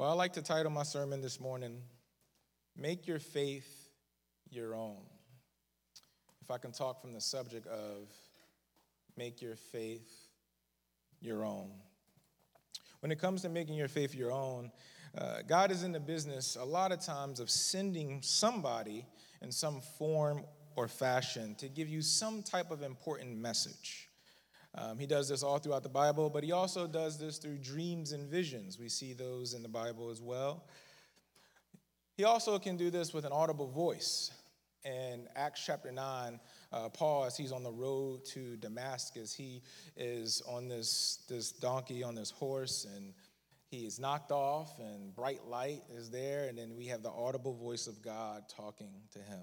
Well, I like to title my sermon this morning, Make Your Faith Your Own. If I can talk from the subject of make your faith your own. When it comes to making your faith your own, uh, God is in the business a lot of times of sending somebody in some form or fashion to give you some type of important message. Um, he does this all throughout the Bible, but he also does this through dreams and visions. We see those in the Bible as well. He also can do this with an audible voice. In Acts chapter 9, uh, Paul, as he's on the road to Damascus, he is on this, this donkey, on this horse, and he is knocked off, and bright light is there, and then we have the audible voice of God talking to him.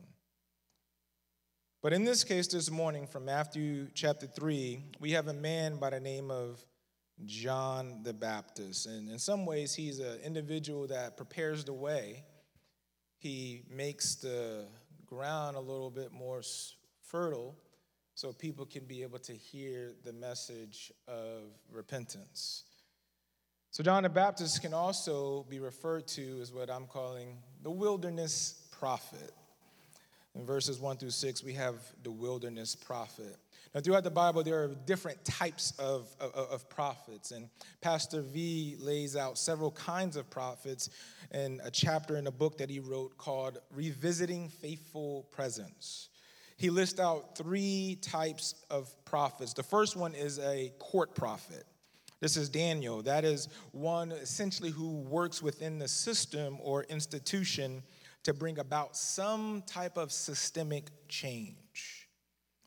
But in this case, this morning from Matthew chapter 3, we have a man by the name of John the Baptist. And in some ways, he's an individual that prepares the way. He makes the ground a little bit more fertile so people can be able to hear the message of repentance. So, John the Baptist can also be referred to as what I'm calling the wilderness prophet. In verses 1 through 6, we have the wilderness prophet. Now, throughout the Bible, there are different types of, of, of, prophets, and Pastor V lays out several kinds of prophets in a chapter in a book that he wrote called Revisiting Faithful Presence. He lists out three types of prophets. The first one is a court prophet. This is Daniel. That is one essentially who works within the system or institution to bring about some type of systemic change.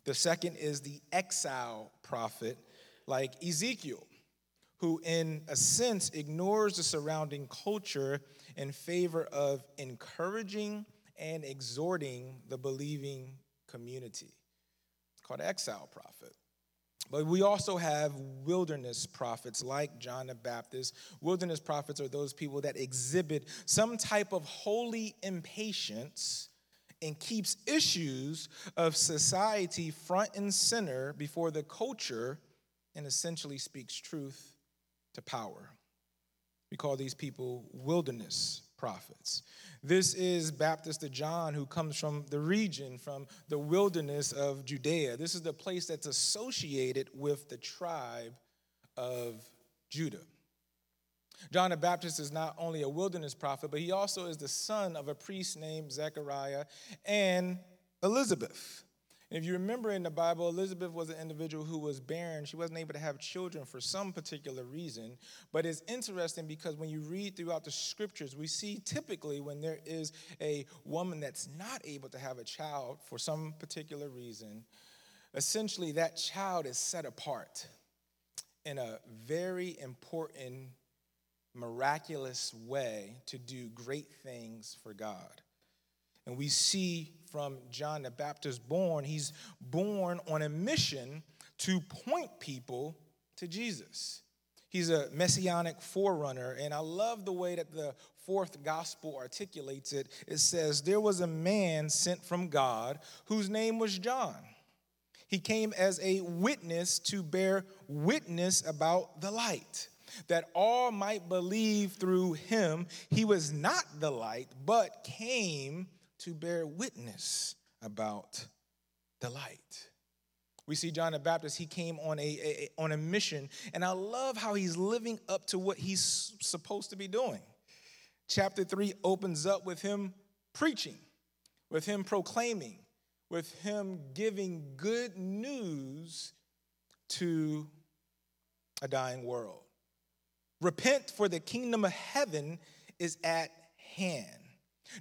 The second is the exile prophet, like Ezekiel, who, in a sense, ignores the surrounding culture in favor of encouraging and exhorting the believing community. It's called exile prophet. But we also have wilderness prophets like John the Baptist. Wilderness prophets are those people that exhibit some type of holy impatience and keeps issues of society front and center before the culture and essentially speaks truth to power. We call these people wilderness prophets. This is Baptist John, who comes from the region, from the wilderness of Judea. This is the place that's associated with the tribe of Judah. John the Baptist is not only a wilderness prophet, but he also is the son of a priest named Zechariah and Elizabeth. And if you remember in the Bible, Elizabeth was an individual who was barren. She wasn't able to have children for some particular reason. But it's interesting because when you read throughout the scriptures, we see typically when there is a woman that's not able to have a child for some particular reason, essentially that child is set apart in a very important, miraculous way to do great things for God. And we see from John the Baptist born, he's born on a mission to point people to Jesus. He's a messianic forerunner, and I love the way that the fourth gospel articulates it. It says, There was a man sent from God whose name was John. He came as a witness to bear witness about the light, that all might believe through him. He was not the light, but came to bear witness about the light. We see John the Baptist, he came on a, a, on a mission, and I love how he's living up to what he's supposed to be doing. Chapter 3 opens up with him preaching, with him proclaiming, with him giving good news to a dying world. Repent, for the kingdom of heaven is at hand.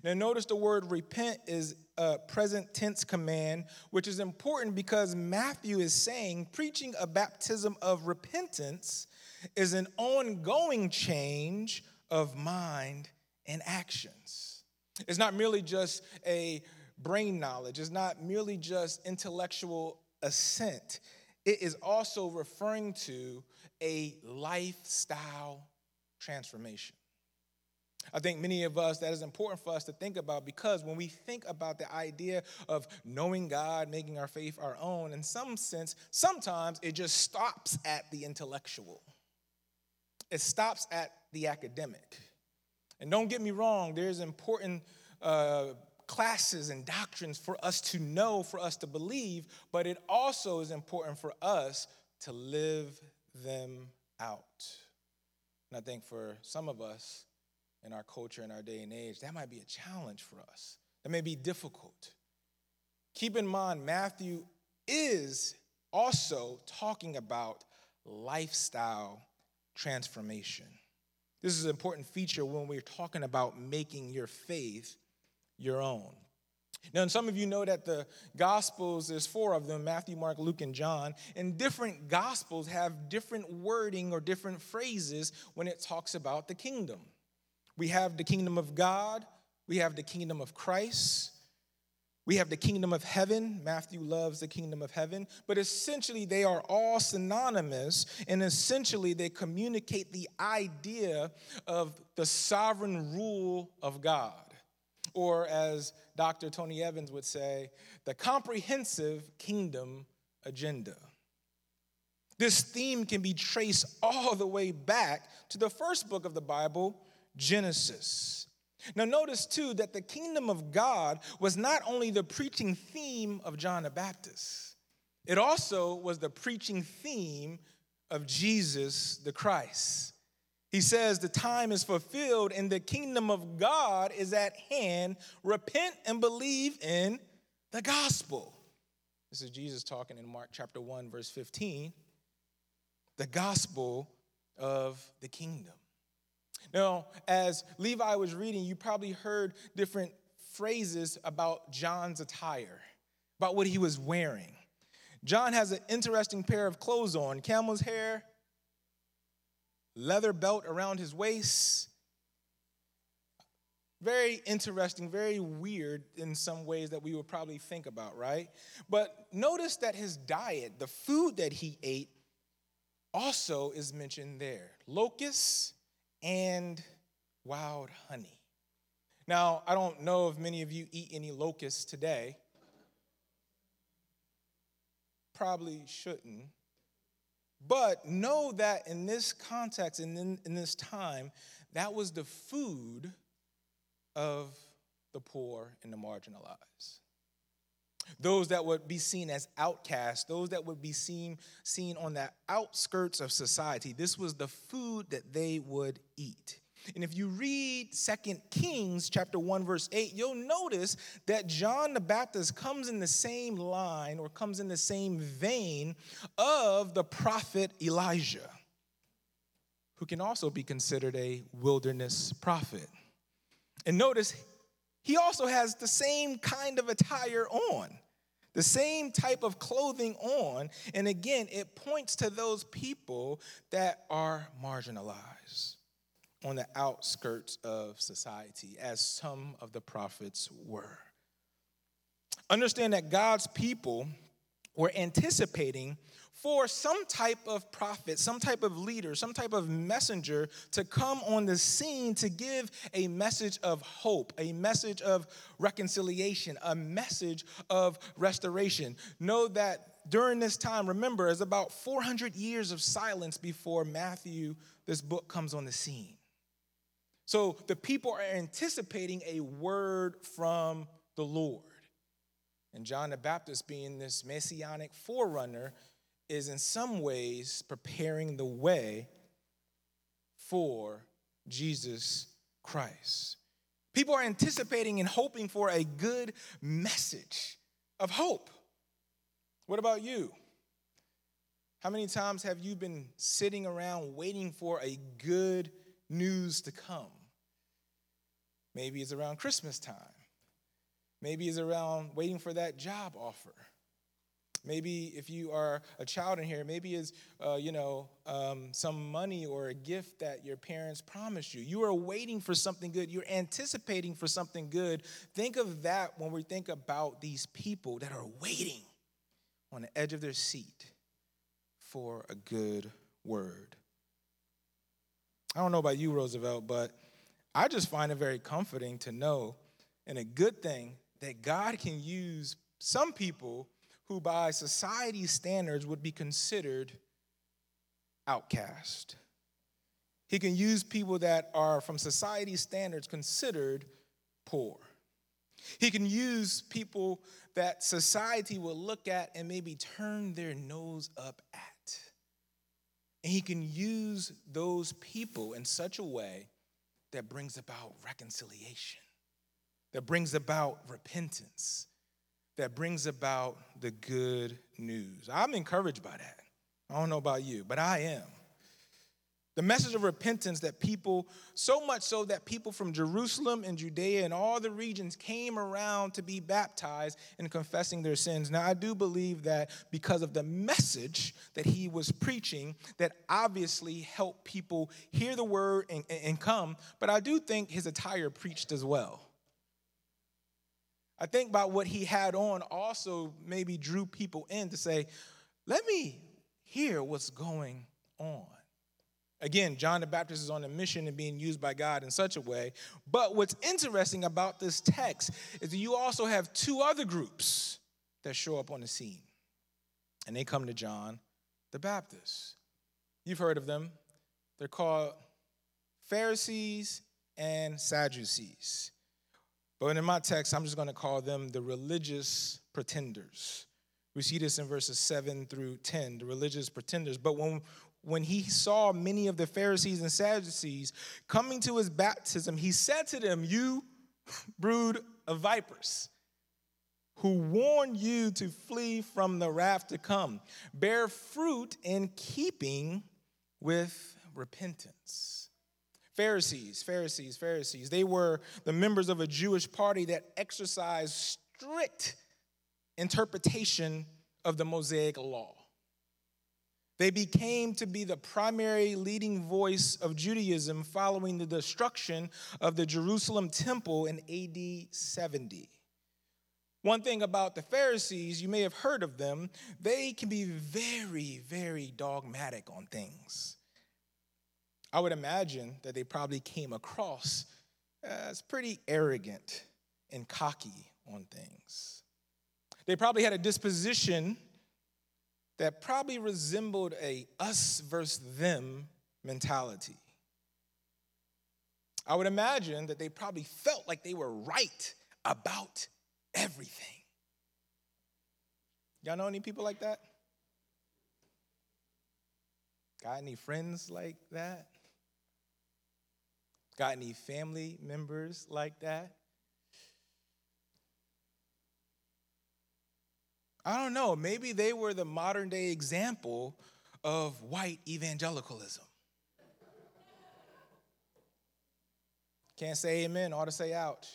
Now, notice the word repent is a present tense command, which is important because Matthew is saying preaching a baptism of repentance is an ongoing change of mind and actions. It's not merely just a brain knowledge, it's not merely just intellectual assent. It is also referring to a lifestyle transformation. I think many of us, that is important for us to think about because when we think about the idea of knowing God, making our faith our own, in some sense, sometimes it just stops at the intellectual, it stops at the academic. And don't get me wrong, there's important uh, classes and doctrines for us to know, for us to believe, but it also is important for us to live them out. And I think for some of us in our culture, in our day and age, that might be a challenge for us. That may be difficult. Keep in mind, Matthew is also talking about lifestyle transformation. This is an important feature when we're talking about making your faith your own. Now, and some of you know that the Gospels, there's four of them Matthew, Mark, Luke, and John. And different Gospels have different wording or different phrases when it talks about the kingdom. We have the kingdom of God, we have the kingdom of Christ, we have the kingdom of heaven. Matthew loves the kingdom of heaven. But essentially, they are all synonymous, and essentially, they communicate the idea of the sovereign rule of God. Or, as Dr. Tony Evans would say, the comprehensive kingdom agenda. This theme can be traced all the way back to the first book of the Bible, Genesis. Now, notice too that the kingdom of God was not only the preaching theme of John the Baptist, it also was the preaching theme of Jesus the Christ. He says, The time is fulfilled and the kingdom of God is at hand. Repent and believe in the gospel. This is Jesus talking in Mark chapter 1, verse 15. The gospel of the kingdom. Now, as Levi was reading, you probably heard different phrases about John's attire, about what he was wearing. John has an interesting pair of clothes on camel's hair, leather belt around his waist. Very interesting, very weird in some ways that we would probably think about, right? But notice that his diet, the food that he ate, also is mentioned there locusts and wild honey. Now, I don't know if many of you eat any locusts today. Probably shouldn't. But know that in this context and in, in this time, that was the food of the poor and the marginalized. Those that would be seen as outcasts, those that would be seen, seen on the outskirts of society. This was the food that they would eat. And if you read Second Kings chapter 1 verse 8, you'll notice that John the Baptist comes in the same line or comes in the same vein of the prophet Elijah, who can also be considered a wilderness prophet. And notice he also has the same kind of attire on, the same type of clothing on. And again, it points to those people that are marginalized on the outskirts of society, as some of the prophets were. Understand that God's people were anticipating for some type of prophet, some type of leader, some type of messenger to come on the scene to give a message of hope, a message of reconciliation, a message of restoration. Know that during this time, remember, it's about 400 years of silence before Matthew, this book, comes on the scene. So the people are anticipating a word from the Lord. And John the Baptist, being this messianic forerunner, is in some ways preparing the way for Jesus Christ. People are anticipating and hoping for a good message of hope. What about you? How many times have you been sitting around waiting for a good news to come? Maybe it's around Christmas time. Maybe it's around waiting for that job offer. Maybe if you are a child in here, maybe it's uh, you know um, some money or a gift that your parents promised you. You are waiting for something good. You're anticipating for something good. Think of that when we think about these people that are waiting on the edge of their seat for a good word. I don't know about you, Roosevelt, but I just find it very comforting to know and a good thing that God can use some people who, by society's standards, would be considered outcast. He can use people that are, from society's standards, considered poor. He can use people that society will look at and maybe turn their nose up at. And he can use those people in such a way that brings about reconciliation, that brings about repentance, that brings about the good news. I'm encouraged by that. I don't know about you, but I am. The message of repentance that people, so much so that people from Jerusalem and Judea and all the regions came around to be baptized and confessing their sins. Now, I do believe that because of the message that he was preaching, that obviously helped people hear the word and, and come, but I do think his attire preached as well. I think about what he had on also maybe drew people in to say, let me hear what's going on. Again, John the Baptist is on a mission and being used by God in such a way. But what's interesting about this text is that you also have two other groups that show up on the scene. And they come to John the Baptist. You've heard of them. They're called Pharisees and Sadducees. But in my text, I'm just going to call them the religious pretenders. We see this in verses 7 through 10, the religious pretenders. But when when he saw many of the Pharisees and Sadducees coming to his baptism, he said to them, You brood of vipers, who warn you to flee from the wrath to come, bear fruit in keeping with repentance. Pharisees, Pharisees, Pharisees, they were the members of a Jewish party that exercised strict interpretation of the Mosaic law. They became to be the primary leading voice of Judaism following the destruction of the Jerusalem temple in AD 70. One thing about the Pharisees, you may have heard of them, they can be very, very dogmatic on things. I would imagine that they probably came across as pretty arrogant and cocky on things. They probably had a disposition that probably resembled a us versus them mentality. I would imagine that they probably felt like they were right about everything. Y'all know any people like that? Got any friends like that? Got any family members like that? I don't know, maybe they were the modern day example of white evangelicalism. Can't say amen, ought to say ouch.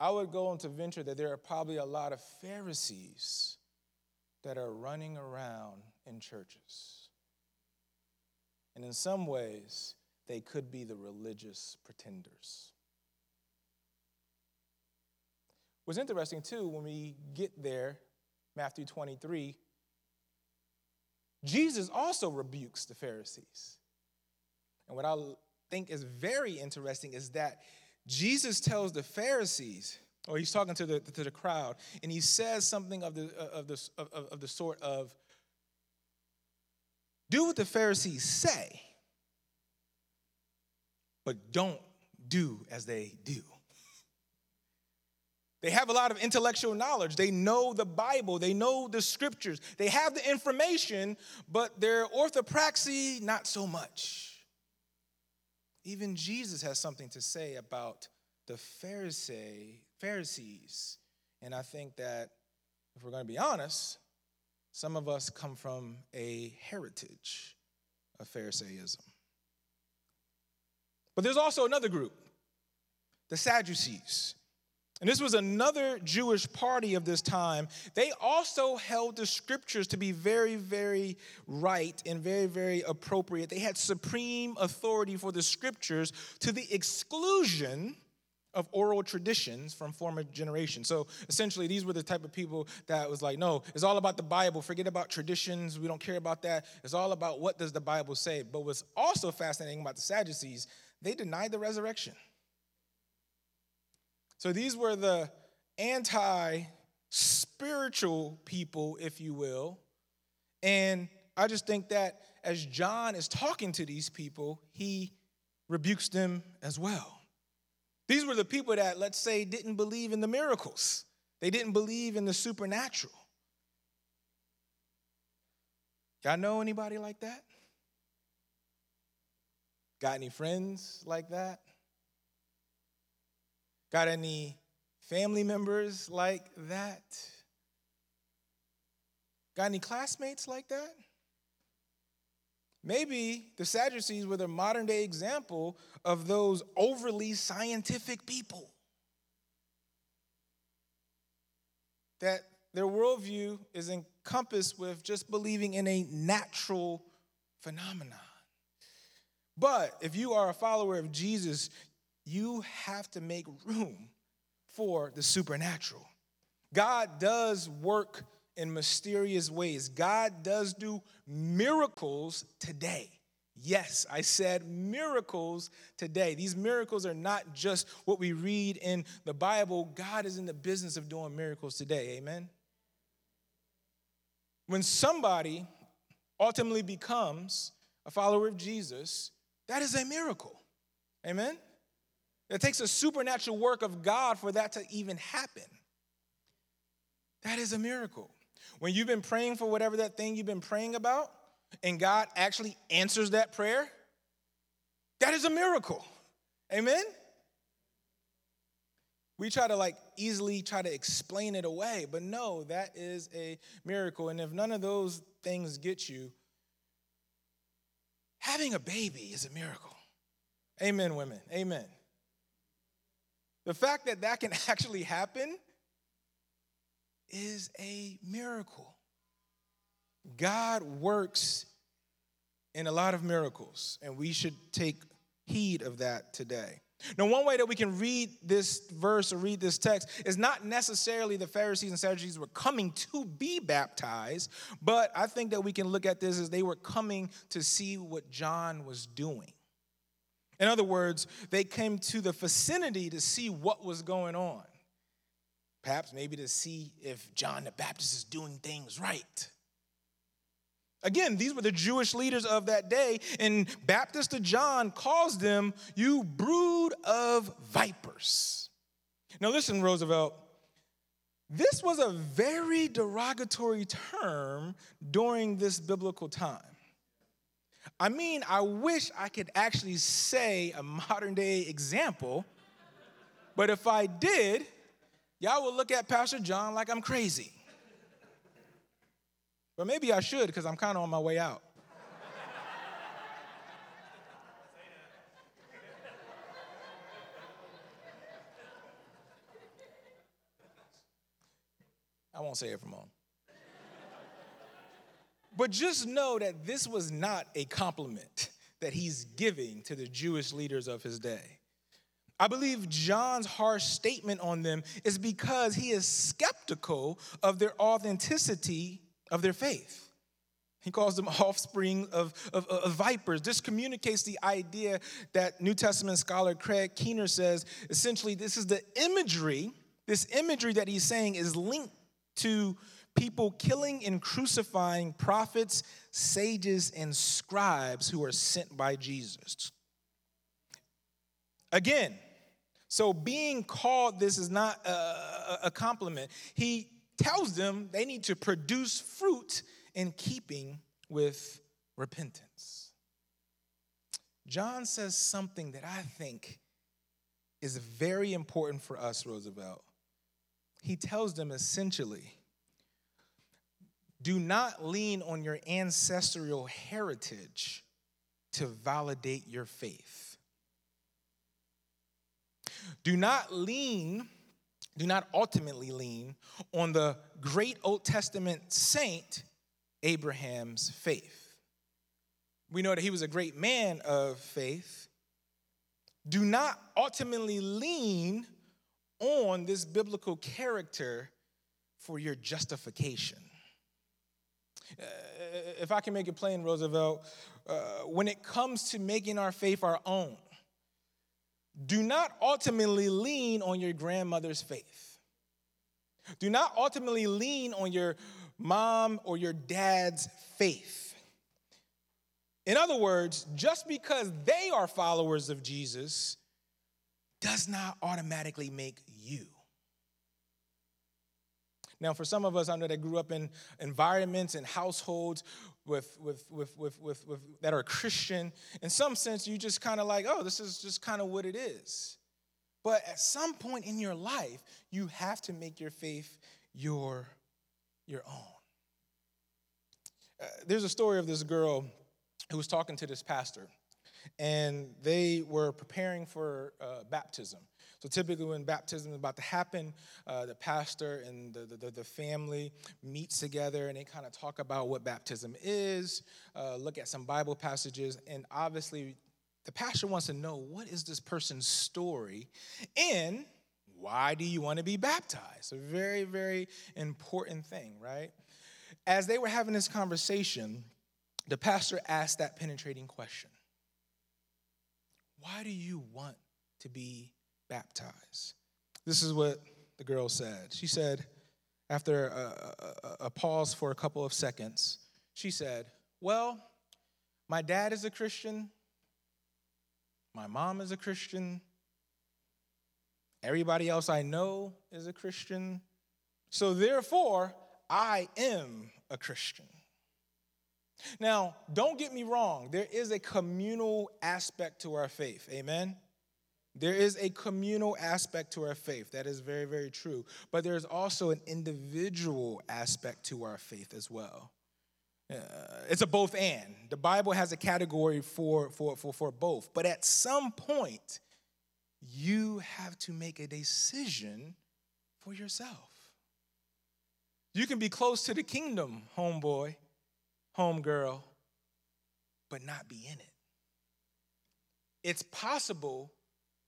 I would go on to venture that there are probably a lot of Pharisees that are running around in churches. And in some ways, they could be the religious pretenders. What's interesting too, when we get there, Matthew 23, Jesus also rebukes the Pharisees. And what I think is very interesting is that Jesus tells the Pharisees, or he's talking to the, to the crowd, and he says something of the, of, the, of, of the sort of, do what the Pharisees say, but don't do as they do. They have a lot of intellectual knowledge. They know the Bible, they know the scriptures, they have the information, but their orthopraxy, not so much. Even Jesus has something to say about the Pharisee, Pharisees. And I think that if we're going to be honest, some of us come from a heritage of Pharisaism. But there's also another group, the Sadducees. And this was another Jewish party of this time. They also held the scriptures to be very, very right and very, very appropriate. They had supreme authority for the scriptures to the exclusion of oral traditions from former generations. So essentially, these were the type of people that was like, no, it's all about the Bible. Forget about traditions. We don't care about that. It's all about what does the Bible say. But what's also fascinating about the Sadducees, they denied the resurrection. So these were the anti spiritual people, if you will. And I just think that as John is talking to these people, he rebukes them as well. These were the people that, let's say, didn't believe in the miracles, they didn't believe in the supernatural. Y'all know anybody like that? Got any friends like that? Got any family members like that? Got any classmates like that? Maybe the Sadducees were the modern day example of those overly scientific people. That their worldview is encompassed with just believing in a natural phenomenon. But if you are a follower of Jesus, you have to make room for the supernatural. God does work in mysterious ways. God does do miracles today. Yes, I said miracles today. These miracles are not just what we read in the Bible. God is in the business of doing miracles today. Amen. When somebody ultimately becomes a follower of Jesus, that is a miracle. Amen. It takes a supernatural work of God for that to even happen. That is a miracle. When you've been praying for whatever that thing you've been praying about, and God actually answers that prayer, that is a miracle. Amen? We try to like easily try to explain it away, but no, that is a miracle. And if none of those things get you, having a baby is a miracle. Amen, women. Amen. The fact that that can actually happen is a miracle. God works in a lot of miracles, and we should take heed of that today. Now, one way that we can read this verse or read this text is not necessarily the Pharisees and Sadducees were coming to be baptized, but I think that we can look at this as they were coming to see what John was doing. In other words, they came to the vicinity to see what was going on. Perhaps maybe to see if John the Baptist is doing things right. Again, these were the Jewish leaders of that day, and Baptist to John calls them, You brood of vipers. Now, listen, Roosevelt, this was a very derogatory term during this biblical time. I mean, I wish I could actually say a modern day example, but if I did, y'all will look at Pastor John like I'm crazy. But maybe I should because I'm kind of on my way out. I won't say it from home. But just know that this was not a compliment that he's giving to the Jewish leaders of his day. I believe John's harsh statement on them is because he is skeptical of their authenticity of their faith. He calls them offspring of, of, of, vipers. This communicates the idea that New Testament scholar Craig Keener says essentially, this is the imagery, this imagery that he's saying is linked to people killing and crucifying prophets, sages, and scribes who are sent by Jesus. Again, so being called this is not a, compliment. He tells them they need to produce fruit in keeping with repentance. John says something that I think is very important for us, Roosevelt. He tells them essentially do not lean on your ancestral heritage to validate your faith. Do not lean, do not ultimately lean on the great Old Testament saint Abraham's faith. We know that he was a great man of faith. Do not ultimately lean on this biblical character for your justification. Uh, if I can make it plain, Roosevelt, uh, when it comes to making our faith our own, do not ultimately lean on your grandmother's faith. Do not ultimately lean on your mom or your dad's faith. In other words, just because they are followers of Jesus does not automatically make you. Now, for some of us, I know that grew up in environments and households with, with, with, with, with, with that are Christian. In some sense, you just kind of like, oh, this is just kind of what it is. But at some point in your life, you have to make your faith your, your own. Uh, there's a story of this girl who was talking to this pastor, and they were preparing for uh, baptism. So typically, when baptism is about to happen, uh, the pastor and the, the, the, family meets together and they kind of talk about what baptism is, uh, look at some Bible passages, and obviously, the pastor wants to know what is this person's story and why do you want to be baptized? A very, very important thing, right? As they were having this conversation, the pastor asked that penetrating question Why do you want to be baptized? This is what the girl said. She said, after a, a, a pause for a couple of seconds, she said, Well, my dad is a Christian, my mom is a Christian, everybody else I know is a Christian, so therefore, I am a Christian. Now, don't get me wrong, there is a communal aspect to our faith. Amen? There is a communal aspect to our faith. That is very, very true. But there's also an individual aspect to our faith as well. Uh, it's a both and. The Bible has a category for, for, for, for both. But at some point, you have to make a decision for yourself. You can be close to the kingdom, homeboy, homegirl, but not be in it. It's possible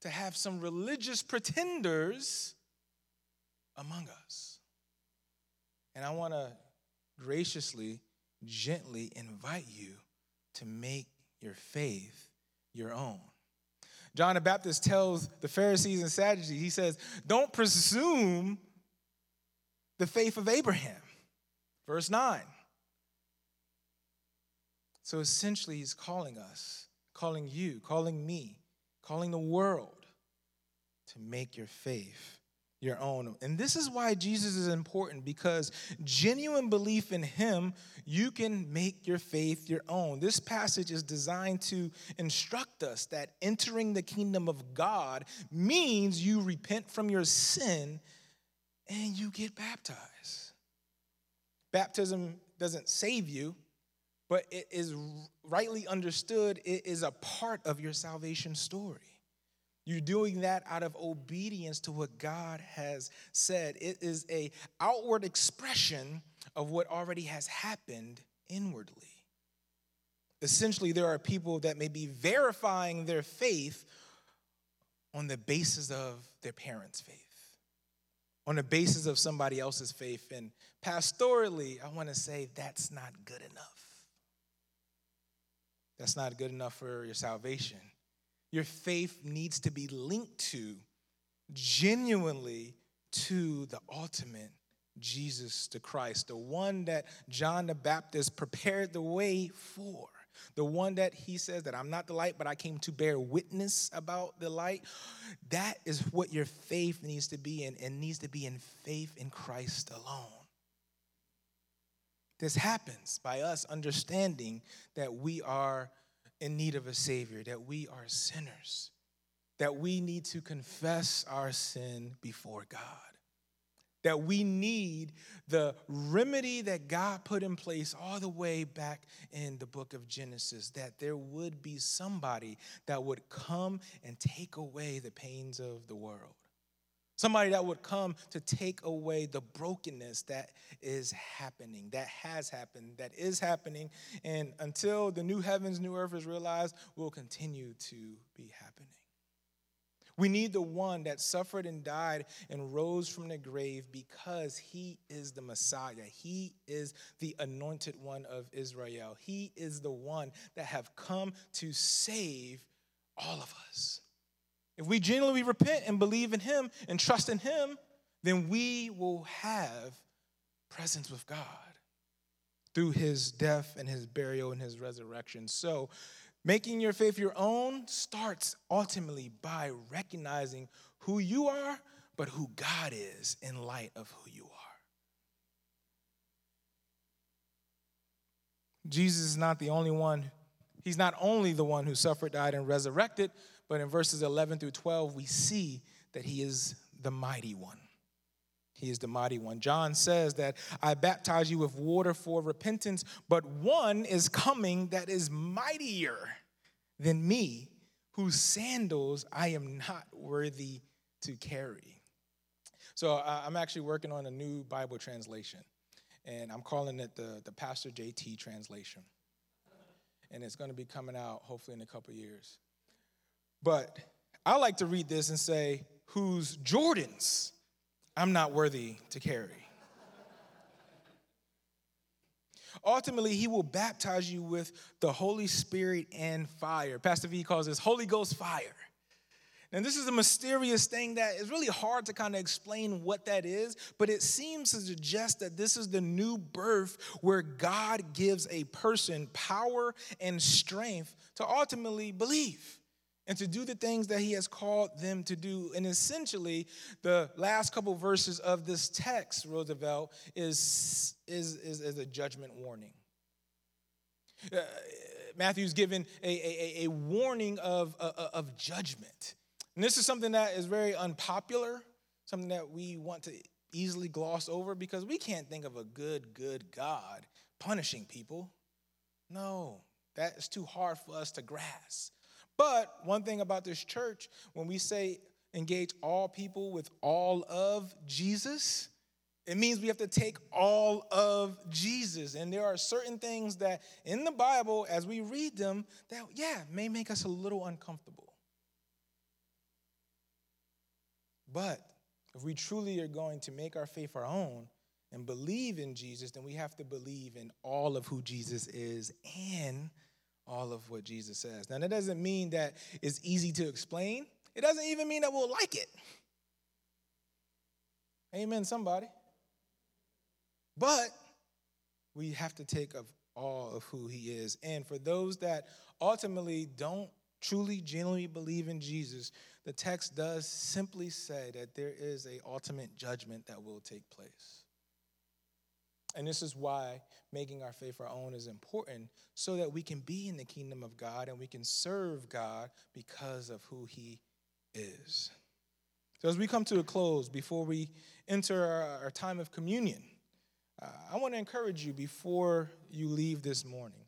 to have some religious pretenders among us. And I want to graciously, gently invite you to make your faith your own. John the Baptist tells the Pharisees and Sadducees, he says, Don't presume the faith of Abraham. Verse 9. So essentially, he's calling us, calling you, calling me calling the world to make your faith your own. And this is why Jesus is important because genuine belief in Him, you can make your faith your own. This passage is designed to instruct us that entering the kingdom of God means you repent from your sin and you get baptized. Baptism doesn't save you, but it is rightly understood, it is a part of your salvation story. You're doing that out of obedience to what God has said. It is a outward expression of what already has happened inwardly. Essentially, there are people that may be verifying their faith on the basis of their parents' faith, on the basis of somebody else's faith. And pastorally, I want to say that's not good enough. That's not good enough for your salvation. Your faith needs to be linked to, genuinely, to the ultimate Jesus the Christ, the one that John the Baptist prepared the way for. The one that he says that I'm not the light, but I came to bear witness about the light. That is what your faith needs to be in, and needs to be in faith in Christ alone. This happens by us understanding that we are in need of a Savior, that we are sinners, that we need to confess our sin before God, that we need the remedy that God put in place all the way back in the book of Genesis, that there would be somebody that would come and take away the pains of the world. Somebody that would come to take away the brokenness that is happening, that has happened, that is happening, and until the new heavens, new earth is realized, will continue to be happening. We need the one that suffered and died and rose from the grave because he is the Messiah. He is the anointed one of Israel. He is the one that have come to save all of us. If we genuinely repent and believe in Him and trust in Him, then we will have presence with God. through his death and his burial and his resurrection. So, making your faith your own starts ultimately by recognizing who you are, but who God is in light of who you are. Jesus is not the only one, he's not only the one who suffered, died, and resurrected, but in verses 11 through 12, we see that he is the mighty one. He is the mighty one. John says that I baptize you with water for repentance, but one is coming that is mightier than me, whose sandals I am not worthy to carry. So uh, I'm actually working on a new Bible translation, and I'm calling it the, the Pastor JT translation. And it's going to be coming out hopefully in a couple years. But I like to read this and say, whose Jordans I'm not worthy to carry. Ultimately, he will baptize you with the Holy Spirit and fire. Pastor V calls this Holy Ghost fire. And this is a mysterious thing that is really hard to kind of explain what that is, but it seems to suggest that this is the new birth where God gives a person power and strength to ultimately believe and to do the things that he has called them to do. And essentially, the last couple verses of this text, Roosevelt, is, is, is, is a judgment warning. Uh, Matthew's given a, a, a warning of, uh, uh, of judgment. And this is something that is very unpopular, something that we want to easily gloss over because we can't think of a good, good God punishing people. No, that is too hard for us to grasp. But one thing about this church, when we say engage all people with all of Jesus, it means we have to take all of Jesus. And there are certain things that in the Bible, as we read them, that, yeah, may make us a little uncomfortable. But if we truly are going to make our faith our own and believe in Jesus, then we have to believe in all of who Jesus is and all of what Jesus says. Now, that doesn't mean that it's easy to explain, it doesn't even mean that we'll like it. Amen, somebody. But we have to take of all of who he is. And for those that ultimately don't truly, genuinely believe in Jesus, the text does simply say that there is a ultimate judgment that will take place. And this is why making our faith our own is important so that we can be in the kingdom of God and we can serve God because of who He is. So, as we come to a close, before we enter our, our time of communion, uh, I want to encourage you before you leave this morning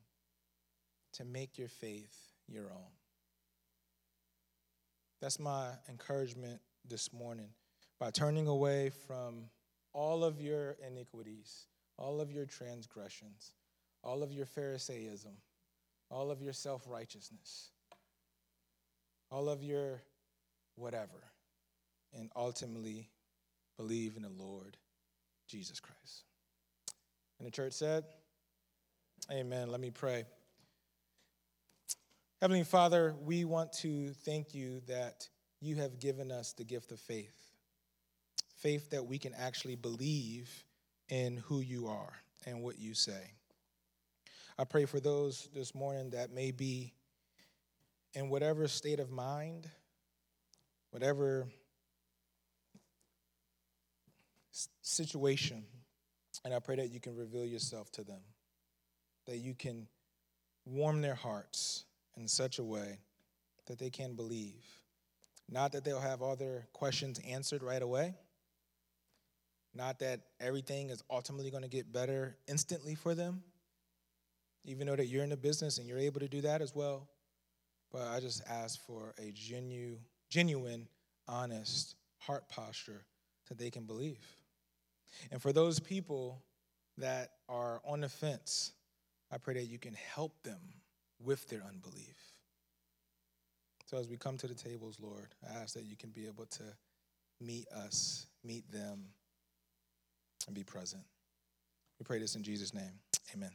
to make your faith your own. That's my encouragement this morning by turning away from all of your iniquities all of your transgressions, all of your Pharisaism, all of your self righteousness, all of your whatever, and ultimately believe in the Lord Jesus Christ. And the church said, Amen. Let me pray. Heavenly Father, we want to thank you that you have given us the gift of faith. Faith that we can actually believe in who you are and what you say. I pray for those this morning that may be in whatever state of mind, whatever situation, and I pray that you can reveal yourself to them, that you can warm their hearts in such a way that they can believe. Not that they'll have all their questions answered right away not that everything is ultimately going to get better instantly for them, even though that you're in the business and you're able to do that as well. But I just ask for a genuine, genuine, honest heart posture that they can believe. And for those people that are on the fence, I pray that you can help them with their unbelief. So as we come to the tables, Lord, I ask that you can be able to meet us, meet them and be present. We pray this in Jesus' name. Amen.